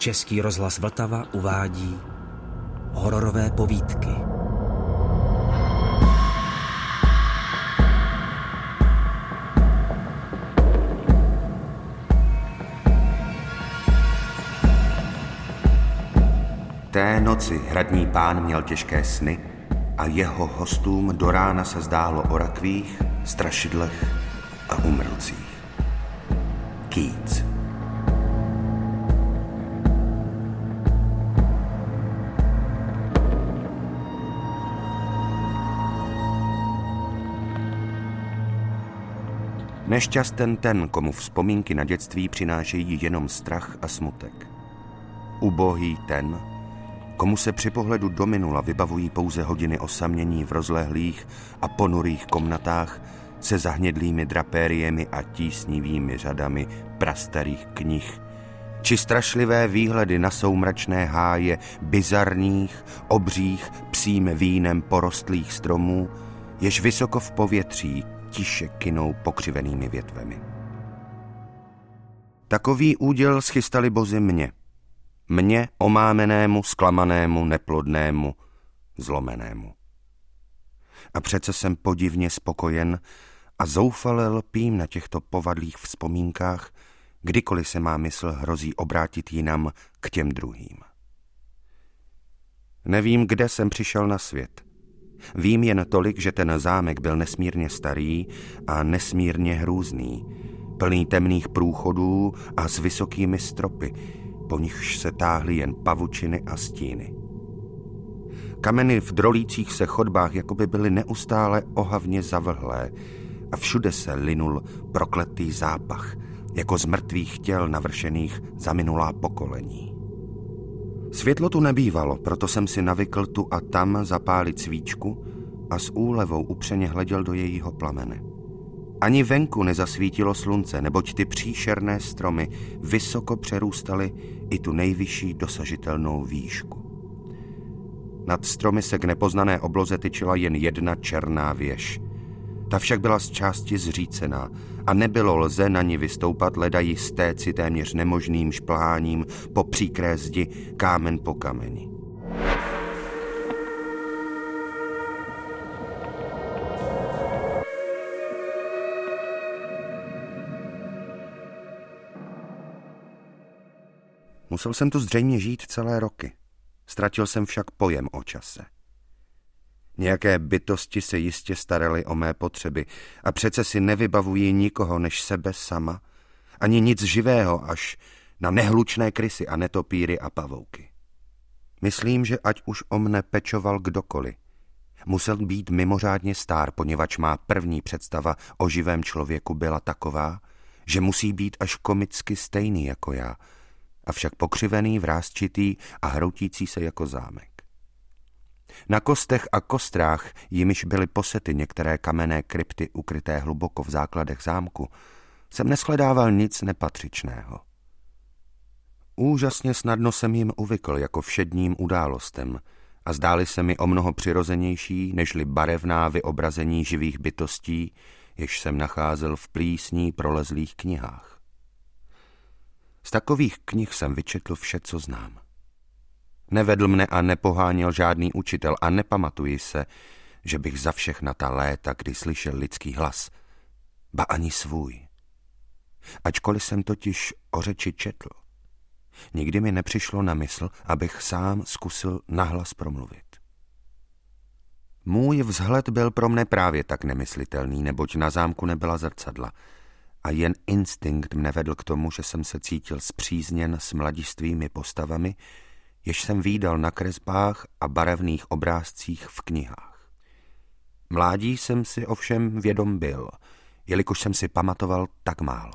Český rozhlas Vltava uvádí hororové povídky. Té noci hradní pán měl těžké sny a jeho hostům do rána se zdálo o rakvích, strašidlech a umrlcích. Keats Nešťasten ten, komu vzpomínky na dětství přinášejí jenom strach a smutek. Ubohý ten, komu se při pohledu do minula vybavují pouze hodiny osamění v rozlehlých a ponurých komnatách se zahnědlými drapériemi a tísnivými řadami prastarých knih, či strašlivé výhledy na soumračné háje bizarních, obřích, psím vínem porostlých stromů, jež vysoko v povětří tiše kynou pokřivenými větvemi. Takový úděl schystali bozy mě. Mně omámenému, zklamanému, neplodnému, zlomenému. A přece jsem podivně spokojen a zoufale lpím na těchto povadlých vzpomínkách, kdykoliv se má mysl hrozí obrátit jinam k těm druhým. Nevím, kde jsem přišel na svět – Vím jen tolik, že ten zámek byl nesmírně starý a nesmírně hrůzný, plný temných průchodů a s vysokými stropy, po nichž se táhly jen pavučiny a stíny. Kameny v drolících se chodbách jakoby byly neustále ohavně zavlhlé a všude se linul prokletý zápach, jako z mrtvých těl navršených za minulá pokolení. Světlo tu nebývalo, proto jsem si navykl tu a tam zapálit svíčku a s úlevou upřeně hleděl do jejího plamene. Ani venku nezasvítilo slunce, neboť ty příšerné stromy vysoko přerůstaly i tu nejvyšší dosažitelnou výšku. Nad stromy se k nepoznané obloze tyčila jen jedna černá věž. Ta však byla z části zřícená a nebylo lze na ní vystoupat leda jistéci téměř nemožným šplháním po příkré zdi kámen po kameni. Musel jsem tu zřejmě žít celé roky. Ztratil jsem však pojem o čase. Nějaké bytosti se jistě staraly o mé potřeby a přece si nevybavují nikoho než sebe sama, ani nic živého až na nehlučné krysy a netopíry a pavouky. Myslím, že ať už o mne pečoval kdokoliv, musel být mimořádně stár, poněvadž má první představa o živém člověku byla taková, že musí být až komicky stejný jako já, avšak pokřivený, vrázčitý a hroutící se jako zámek. Na kostech a kostrách, jimiž byly posety některé kamenné krypty ukryté hluboko v základech zámku, jsem neschledával nic nepatřičného. Úžasně snadno jsem jim uvykl jako všedním událostem a zdáli se mi o mnoho přirozenější, nežli barevná vyobrazení živých bytostí, jež jsem nacházel v plísní prolezlých knihách. Z takových knih jsem vyčetl vše, co znám. Nevedl mne a nepoháněl žádný učitel a nepamatuji se, že bych za všechna ta léta, kdy slyšel lidský hlas, ba ani svůj. Ačkoliv jsem totiž o řeči četl, nikdy mi nepřišlo na mysl, abych sám zkusil nahlas promluvit. Můj vzhled byl pro mne právě tak nemyslitelný, neboť na zámku nebyla zrcadla a jen instinkt mne vedl k tomu, že jsem se cítil zpřízněn s mladistvými postavami, jež jsem výdal na kresbách a barevných obrázcích v knihách. Mládí jsem si ovšem vědom byl, jelikož jsem si pamatoval tak málo.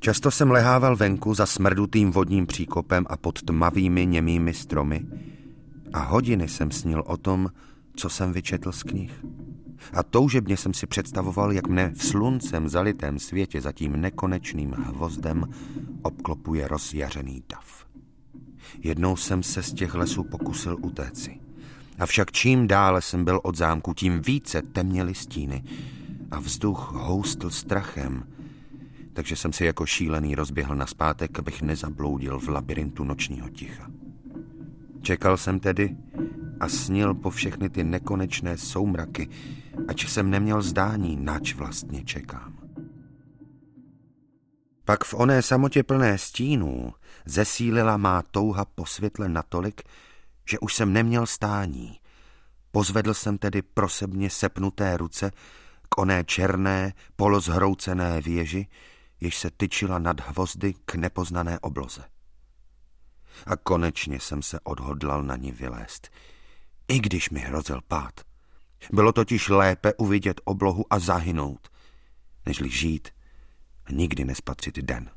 Často jsem lehával venku za smrdutým vodním příkopem a pod tmavými němými stromy a hodiny jsem snil o tom, co jsem vyčetl z knih. A toužebně jsem si představoval, jak mne v sluncem zalitém světě za tím nekonečným hvozdem obklopuje rozjařený dav. Jednou jsem se z těch lesů pokusil utéci. Avšak čím dále jsem byl od zámku, tím více temněly stíny a vzduch houstl strachem, takže jsem si jako šílený rozběhl na zpátek, abych nezabloudil v labirintu nočního ticha. Čekal jsem tedy a snil po všechny ty nekonečné soumraky, ač jsem neměl zdání, nač vlastně čekám. Pak v oné samotě plné stínů zesílila má touha po světle natolik, že už jsem neměl stání. Pozvedl jsem tedy prosebně sepnuté ruce k oné černé, polozhroucené věži, jež se tyčila nad hvozdy k nepoznané obloze. A konečně jsem se odhodlal na ní vylézt, i když mi hrozil pád. Bylo totiž lépe uvidět oblohu a zahynout, nežli žít a nikdy nespatřit den.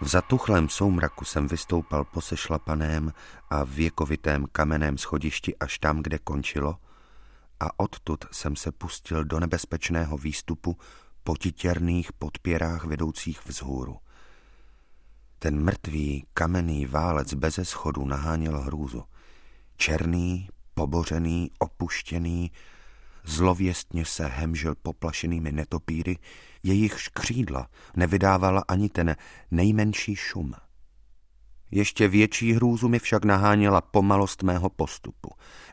V zatuchlém soumraku jsem vystoupal po sešlapaném a věkovitém kamenném schodišti až tam, kde končilo, a odtud jsem se pustil do nebezpečného výstupu po titěrných podpěrách vedoucích vzhůru. Ten mrtvý kamenný válec beze schodu naháněl hrůzu. Černý, pobořený, opuštěný, zlověstně se hemžil poplašenými netopíry, jejich křídla nevydávala ani ten nejmenší šum. Ještě větší hrůzu mi však naháněla pomalost mého postupu.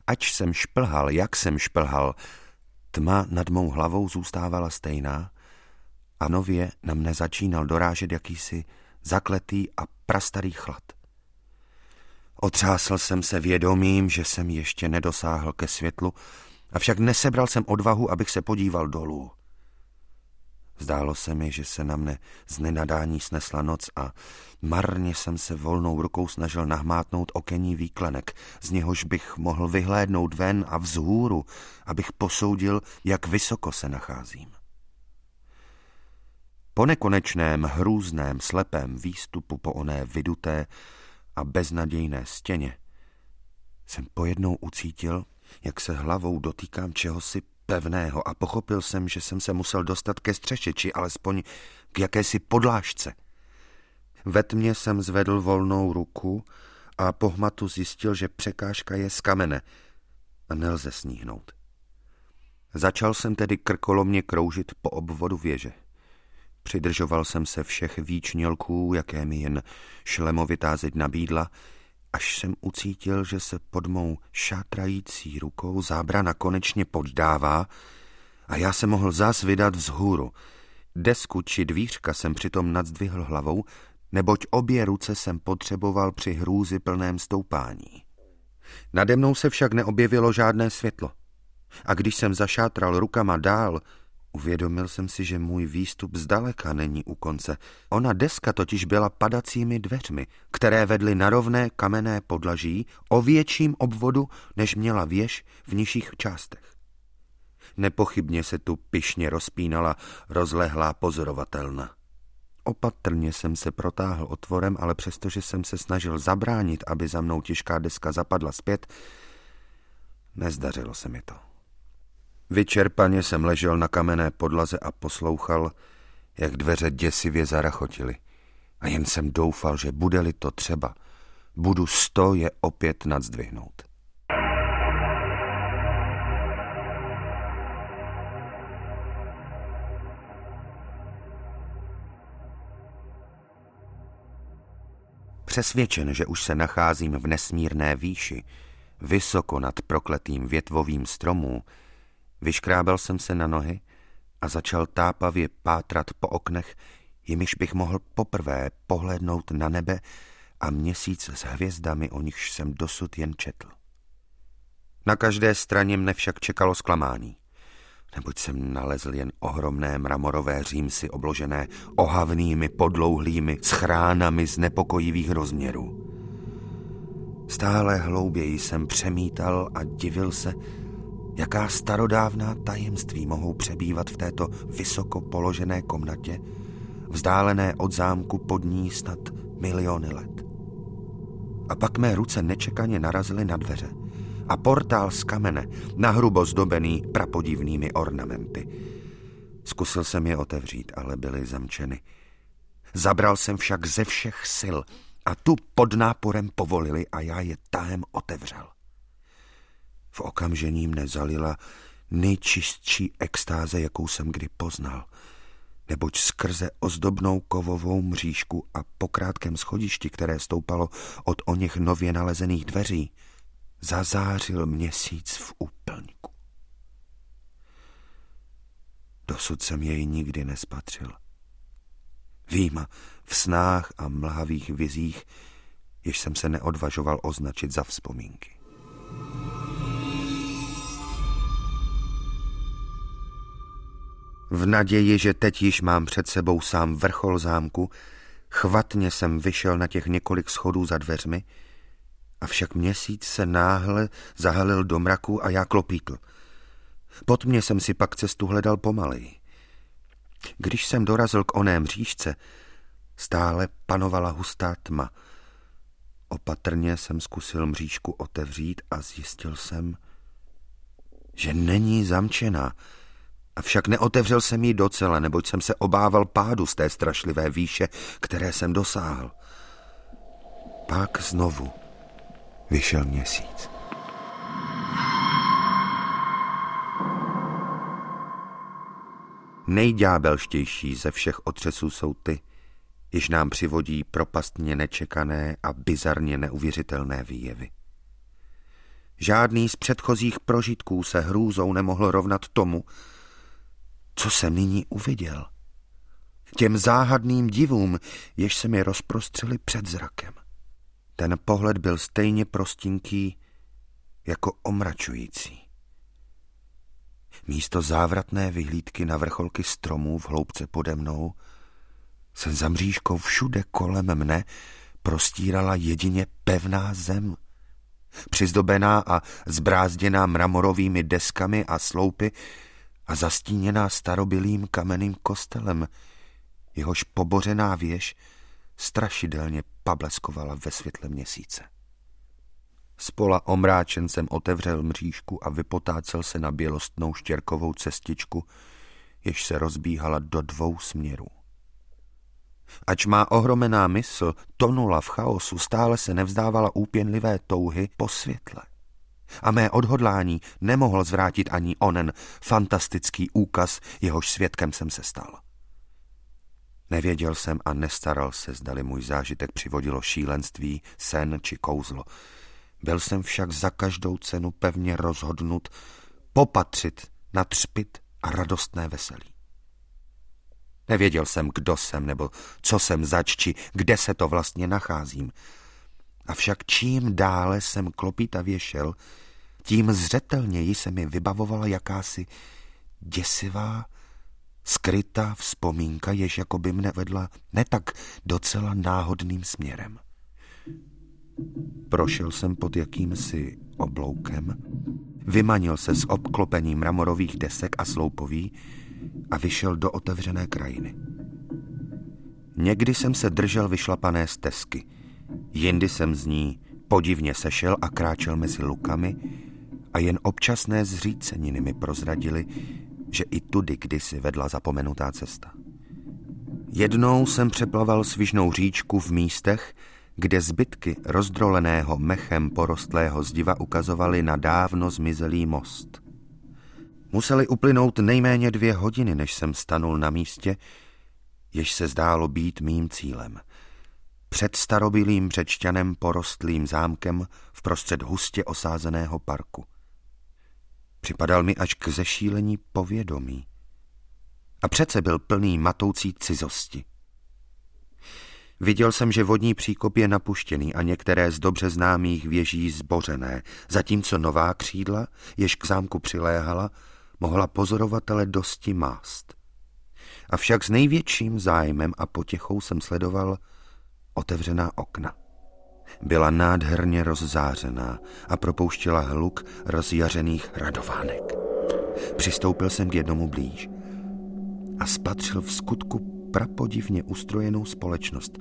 Ač jsem šplhal, jak jsem šplhal, tma nad mou hlavou zůstávala stejná a nově na mne začínal dorážet jakýsi zakletý a prastarý chlad. Otřásl jsem se vědomím, že jsem ještě nedosáhl ke světlu, avšak nesebral jsem odvahu, abych se podíval dolů. Zdálo se mi, že se na mne z nenadání snesla noc a marně jsem se volnou rukou snažil nahmátnout okení výklenek, z něhož bych mohl vyhlédnout ven a vzhůru, abych posoudil, jak vysoko se nacházím. Po nekonečném, hrůzném, slepém výstupu po oné vyduté a beznadějné stěně jsem pojednou ucítil, jak se hlavou dotýkám čehosi pevného a pochopil jsem, že jsem se musel dostat ke střeše, či alespoň k jakési podlážce. Ve tmě jsem zvedl volnou ruku a po hmatu zjistil, že překážka je z kamene a nelze sníhnout. Začal jsem tedy krkolomně kroužit po obvodu věže. Přidržoval jsem se všech výčnělků, jaké mi jen šlemovitá zeď nabídla, až jsem ucítil, že se pod mou šátrající rukou zábrana konečně poddává a já se mohl zás vydat vzhůru. Desku či dvířka jsem přitom nadzdvihl hlavou, neboť obě ruce jsem potřeboval při hrůzi plném stoupání. Nade mnou se však neobjevilo žádné světlo. A když jsem zašátral rukama dál, Uvědomil jsem si, že můj výstup zdaleka není u konce. Ona deska totiž byla padacími dveřmi, které vedly na rovné kamenné podlaží o větším obvodu, než měla věž v nižších částech. Nepochybně se tu pišně rozpínala rozlehlá pozorovatelna. Opatrně jsem se protáhl otvorem, ale přestože jsem se snažil zabránit, aby za mnou těžká deska zapadla zpět, nezdařilo se mi to. Vyčerpaně jsem ležel na kamenné podlaze a poslouchal, jak dveře děsivě zarachotily. A jen jsem doufal, že bude-li to třeba, budu sto je opět nadzdvihnout. Přesvědčen, že už se nacházím v nesmírné výši, vysoko nad prokletým větvovým stromů, Vyškrábal jsem se na nohy a začal tápavě pátrat po oknech, jimiž bych mohl poprvé pohlédnout na nebe a měsíc s hvězdami, o nichž jsem dosud jen četl. Na každé straně mne však čekalo zklamání, neboť jsem nalezl jen ohromné mramorové římsy obložené ohavnými podlouhlými schránami z nepokojivých rozměrů. Stále hlouběji jsem přemítal a divil se, Jaká starodávná tajemství mohou přebývat v této vysoko položené komnatě, vzdálené od zámku pod ní snad miliony let. A pak mé ruce nečekaně narazily na dveře a portál z kamene, nahrubo zdobený prapodivnými ornamenty. Zkusil jsem je otevřít, ale byly zamčeny. Zabral jsem však ze všech sil a tu pod náporem povolili a já je tahem otevřel. V okamžení mne zalila nejčistší extáze, jakou jsem kdy poznal. Neboť skrze ozdobnou kovovou mřížku a po krátkém schodišti, které stoupalo od o něch nově nalezených dveří, zazářil měsíc v úplňku. Dosud jsem jej nikdy nespatřil. Výjima v snách a mlhavých vizích, jež jsem se neodvažoval označit za vzpomínky. V naději, že teď již mám před sebou sám vrchol zámku, chvatně jsem vyšel na těch několik schodů za dveřmi, avšak měsíc se náhle zahalil do mraku a já klopítl. Pod mě jsem si pak cestu hledal pomaleji. Když jsem dorazil k oné mřížce, stále panovala hustá tma. Opatrně jsem zkusil mřížku otevřít a zjistil jsem, že není zamčená, Avšak neotevřel jsem ji docela, neboť jsem se obával pádu z té strašlivé výše, které jsem dosáhl. Pak znovu vyšel měsíc. Nejďábelštější ze všech otřesů jsou ty, jež nám přivodí propastně nečekané a bizarně neuvěřitelné výjevy. Žádný z předchozích prožitků se hrůzou nemohl rovnat tomu, co jsem nyní uviděl? Těm záhadným divům, jež se mi rozprostřeli před zrakem. Ten pohled byl stejně prostinký jako omračující. Místo závratné vyhlídky na vrcholky stromů v hloubce pode mnou se za mřížkou všude kolem mne prostírala jedině pevná zem. Přizdobená a zbrázděná mramorovými deskami a sloupy, a zastíněná starobilým kamenným kostelem, jehož pobořená věž strašidelně pableskovala ve světle měsíce. Spola omráčen jsem otevřel mřížku a vypotácel se na bělostnou štěrkovou cestičku, jež se rozbíhala do dvou směrů. Ač má ohromená mysl tonula v chaosu, stále se nevzdávala úpěnlivé touhy po světle a mé odhodlání nemohl zvrátit ani onen fantastický úkaz, jehož svědkem jsem se stal. Nevěděl jsem a nestaral se, zdali můj zážitek přivodilo šílenství, sen či kouzlo. Byl jsem však za každou cenu pevně rozhodnut popatřit na třpit a radostné veselí. Nevěděl jsem, kdo jsem, nebo co jsem zač, či kde se to vlastně nacházím – Avšak čím dále jsem klopítavě šel, tím zřetelněji se mi vybavovala jakási děsivá, skrytá vzpomínka, jež jako by mne vedla ne tak docela náhodným směrem. Prošel jsem pod jakýmsi obloukem, vymanil se z obklopení mramorových desek a sloupoví a vyšel do otevřené krajiny. Někdy jsem se držel vyšlapané stezky – Jindy jsem z ní podivně sešel a kráčel mezi lukami a jen občasné zříceniny mi prozradili, že i tudy kdysi vedla zapomenutá cesta. Jednou jsem přeplaval svižnou říčku v místech, kde zbytky rozdroleného mechem porostlého zdiva ukazovaly na dávno zmizelý most. Museli uplynout nejméně dvě hodiny, než jsem stanul na místě, jež se zdálo být mým cílem – před starobilým řečťanem porostlým zámkem v prostřed hustě osázeného parku. Připadal mi až k zešílení povědomí. A přece byl plný matoucí cizosti. Viděl jsem, že vodní příkop je napuštěný a některé z dobře známých věží zbořené, zatímco nová křídla, jež k zámku přiléhala, mohla pozorovatele dosti mást. Avšak s největším zájmem a potěchou jsem sledoval otevřená okna. Byla nádherně rozzářená a propouštěla hluk rozjařených radovánek. Přistoupil jsem k jednomu blíž a spatřil v skutku prapodivně ustrojenou společnost.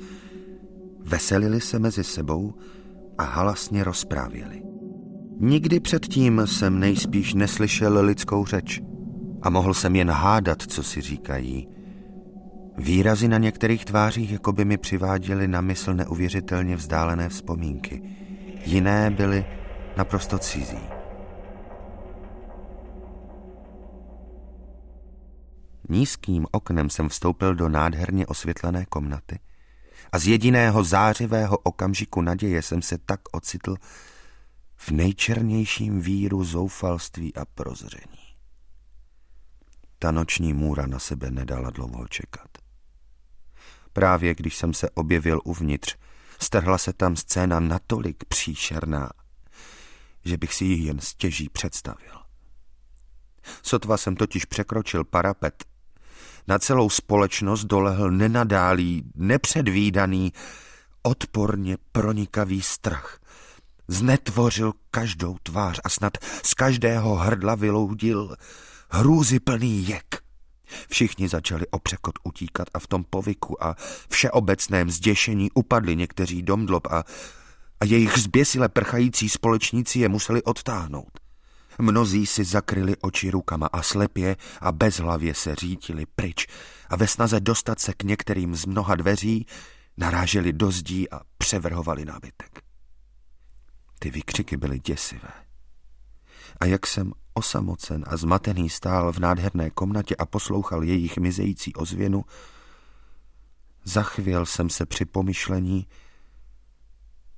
Veselili se mezi sebou a halasně rozprávěli. Nikdy předtím jsem nejspíš neslyšel lidskou řeč a mohl jsem jen hádat, co si říkají, Výrazy na některých tvářích jako by mi přiváděly na mysl neuvěřitelně vzdálené vzpomínky. Jiné byly naprosto cizí. Nízkým oknem jsem vstoupil do nádherně osvětlené komnaty a z jediného zářivého okamžiku naděje jsem se tak ocitl v nejčernějším víru zoufalství a prozření. Ta noční můra na sebe nedala dlouho čekat. Právě když jsem se objevil uvnitř, strhla se tam scéna natolik příšerná, že bych si ji jen stěží představil. Sotva jsem totiž překročil parapet, na celou společnost dolehl nenadálý, nepředvídaný, odporně pronikavý strach. Znetvořil každou tvář a snad z každého hrdla vyloudil hrůzy plný jek. Všichni začali opřekot utíkat a v tom povyku a všeobecném zděšení upadli někteří domdlob a, a jejich zběsile prchající společníci je museli odtáhnout. Mnozí si zakryli oči rukama a slepě a bezhlavě se řítili pryč a ve snaze dostat se k některým z mnoha dveří naráželi do zdí a převrhovali nábytek. Ty výkřiky byly děsivé. A jak jsem osamocen a zmatený stál v nádherné komnatě a poslouchal jejich mizející ozvěnu, zachvěl jsem se při pomyšlení,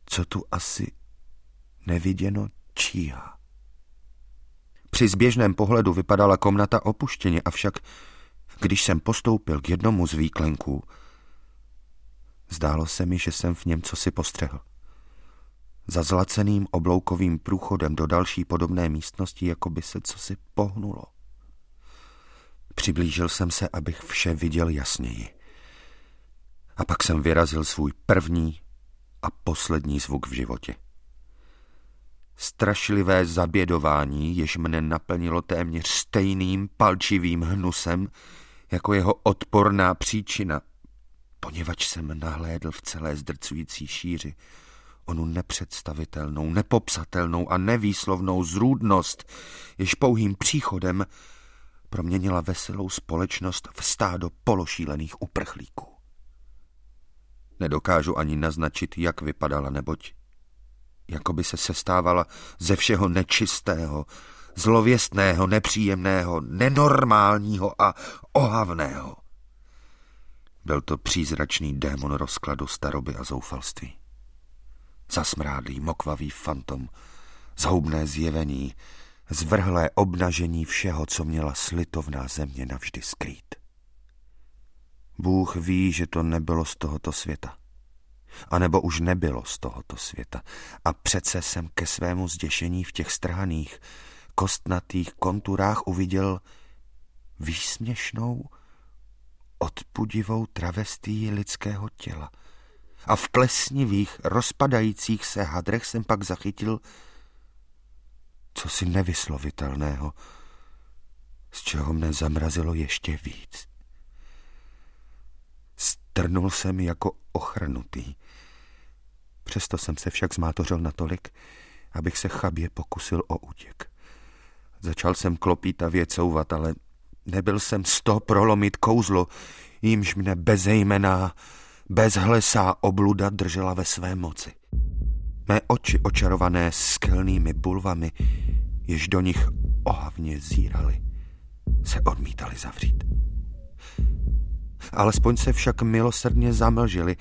co tu asi neviděno číhá. Při zběžném pohledu vypadala komnata opuštěně, avšak když jsem postoupil k jednomu z výklenků, zdálo se mi, že jsem v něm cosi postřehl. Za zlaceným obloukovým průchodem do další podobné místnosti, jako by se cosi pohnulo. Přiblížil jsem se, abych vše viděl jasněji. A pak jsem vyrazil svůj první a poslední zvuk v životě. Strašlivé zabědování, jež mne naplnilo téměř stejným palčivým hnusem, jako jeho odporná příčina, poněvadž jsem nahlédl v celé zdrcující šíři onu nepředstavitelnou, nepopsatelnou a nevýslovnou zrůdnost, jež pouhým příchodem proměnila veselou společnost v stádo pološílených uprchlíků. Nedokážu ani naznačit, jak vypadala, neboť jako by se sestávala ze všeho nečistého, zlověstného, nepříjemného, nenormálního a ohavného. Byl to přízračný démon rozkladu staroby a zoufalství. Zasmrádlý, mokvavý fantom, zhoubné zjevení, zvrhlé obnažení všeho, co měla slitovná země navždy skrýt. Bůh ví, že to nebylo z tohoto světa anebo už nebylo z tohoto světa. A přece jsem ke svému zděšení v těch strhaných, kostnatých konturách uviděl výsměšnou, odpudivou travestí lidského těla. A v plesnivých, rozpadajících se hadrech jsem pak zachytil cosi nevyslovitelného, z čeho mne zamrazilo ještě víc. Strnul jsem jako ochrnutý. Přesto jsem se však zmátořil natolik, abych se chabě pokusil o útěk. Začal jsem klopítavě couvat, ale nebyl jsem z toho prolomit kouzlo, jímž mne bezejmená, bezhlesá obluda držela ve své moci. Mé oči očarované skelnými bulvami, jež do nich ohavně zírali, se odmítali zavřít. Alespoň se však milosrdně zamlžili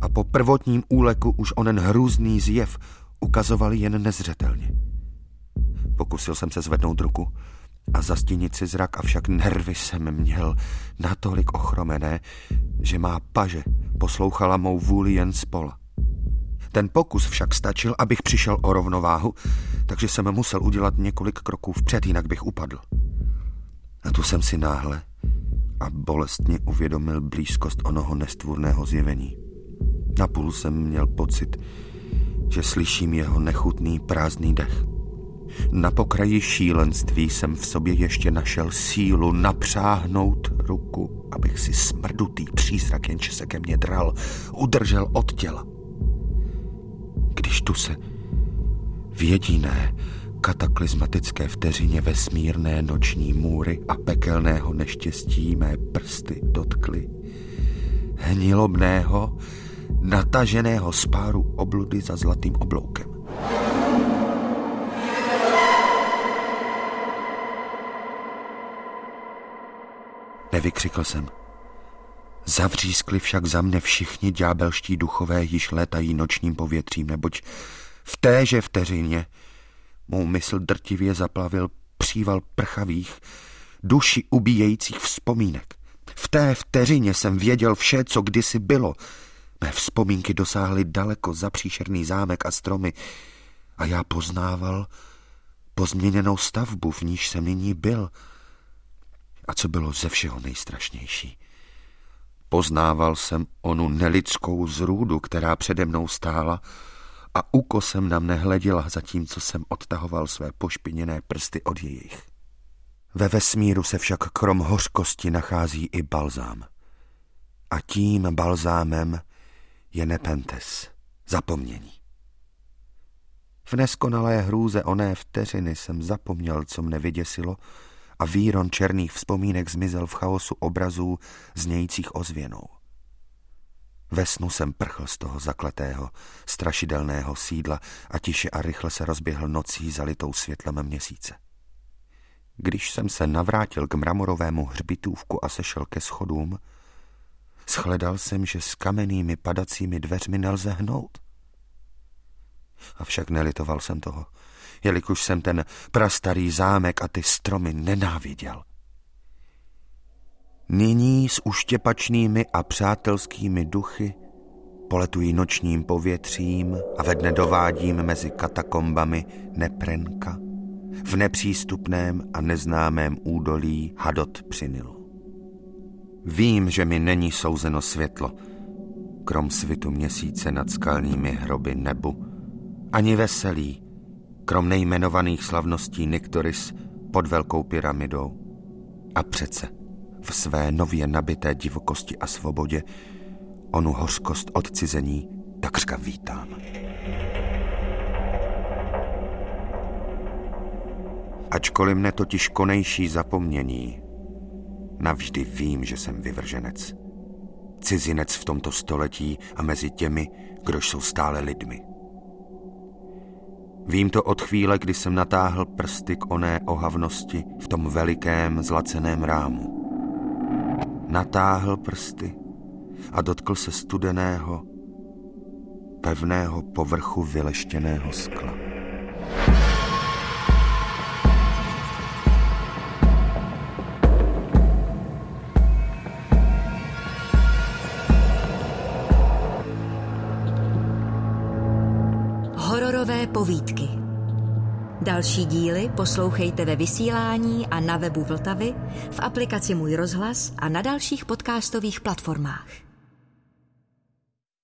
a po prvotním úleku už onen hrůzný zjev ukazovali jen nezřetelně. Pokusil jsem se zvednout ruku a zastínit si zrak, avšak nervy jsem měl natolik ochromené, že má paže poslouchala mou vůli jen spola. Ten pokus však stačil, abych přišel o rovnováhu, takže jsem musel udělat několik kroků vpřed, jinak bych upadl. A tu jsem si náhle a bolestně uvědomil blízkost onoho nestvůrného zjevení. Napůl jsem měl pocit, že slyším jeho nechutný prázdný dech. Na pokraji šílenství jsem v sobě ještě našel sílu napřáhnout ruku, abych si smrdutý přízrak, jenže se ke mně dral, udržel od těla. Když tu se v jediné kataklizmatické vteřině vesmírné noční můry a pekelného neštěstí mé prsty dotkly. Hnilobného, nataženého spáru obludy za zlatým obloukem. Nevykřikl jsem. Zavřískli však za mne všichni ďábelští duchové již létají nočním povětřím, neboť v téže vteřině mou mysl drtivě zaplavil příval prchavých, duši ubíjejících vzpomínek. V té vteřině jsem věděl vše, co kdysi bylo. Mé vzpomínky dosáhly daleko za příšerný zámek a stromy a já poznával pozměněnou stavbu, v níž jsem nyní byl. A co bylo ze všeho nejstrašnější? Poznával jsem onu nelidskou zrůdu, která přede mnou stála a ukosem na mne hleděla, zatímco jsem odtahoval své pošpiněné prsty od jejich. Ve vesmíru se však krom hořkosti nachází i balzám. A tím balzámem je nepentes, zapomnění. V neskonalé hrůze oné vteřiny jsem zapomněl, co mne vyděsilo a víron černých vzpomínek zmizel v chaosu obrazů znějících ozvěnou. Ve snu jsem prchl z toho zakletého, strašidelného sídla a tiše a rychle se rozběhl nocí zalitou světlem měsíce. Když jsem se navrátil k mramorovému hřbitůvku a sešel ke schodům, shledal jsem, že s kamennými padacími dveřmi nelze hnout. Avšak nelitoval jsem toho, jelikož jsem ten prastarý zámek a ty stromy nenáviděl. Nyní s uštěpačnými a přátelskými duchy poletují nočním povětřím a ve dne dovádím mezi katakombami Neprenka v nepřístupném a neznámém údolí Hadot při Nilu. Vím, že mi není souzeno světlo, krom svitu měsíce nad skalními hroby nebu, ani veselý, krom nejmenovaných slavností Niktoris pod Velkou pyramidou. A přece v své nově nabité divokosti a svobodě onu hořkost odcizení takřka vítám. Ačkoliv mne totiž konejší zapomnění, navždy vím, že jsem vyvrženec. Cizinec v tomto století a mezi těmi, kdož jsou stále lidmi. Vím to od chvíle, kdy jsem natáhl prsty k oné ohavnosti v tom velikém zlaceném rámu. Natáhl prsty a dotkl se studeného, pevného povrchu vyleštěného skla. Povídky. Další díly poslouchejte ve vysílání a na webu Vltavy, v aplikaci Můj rozhlas a na dalších podcastových platformách.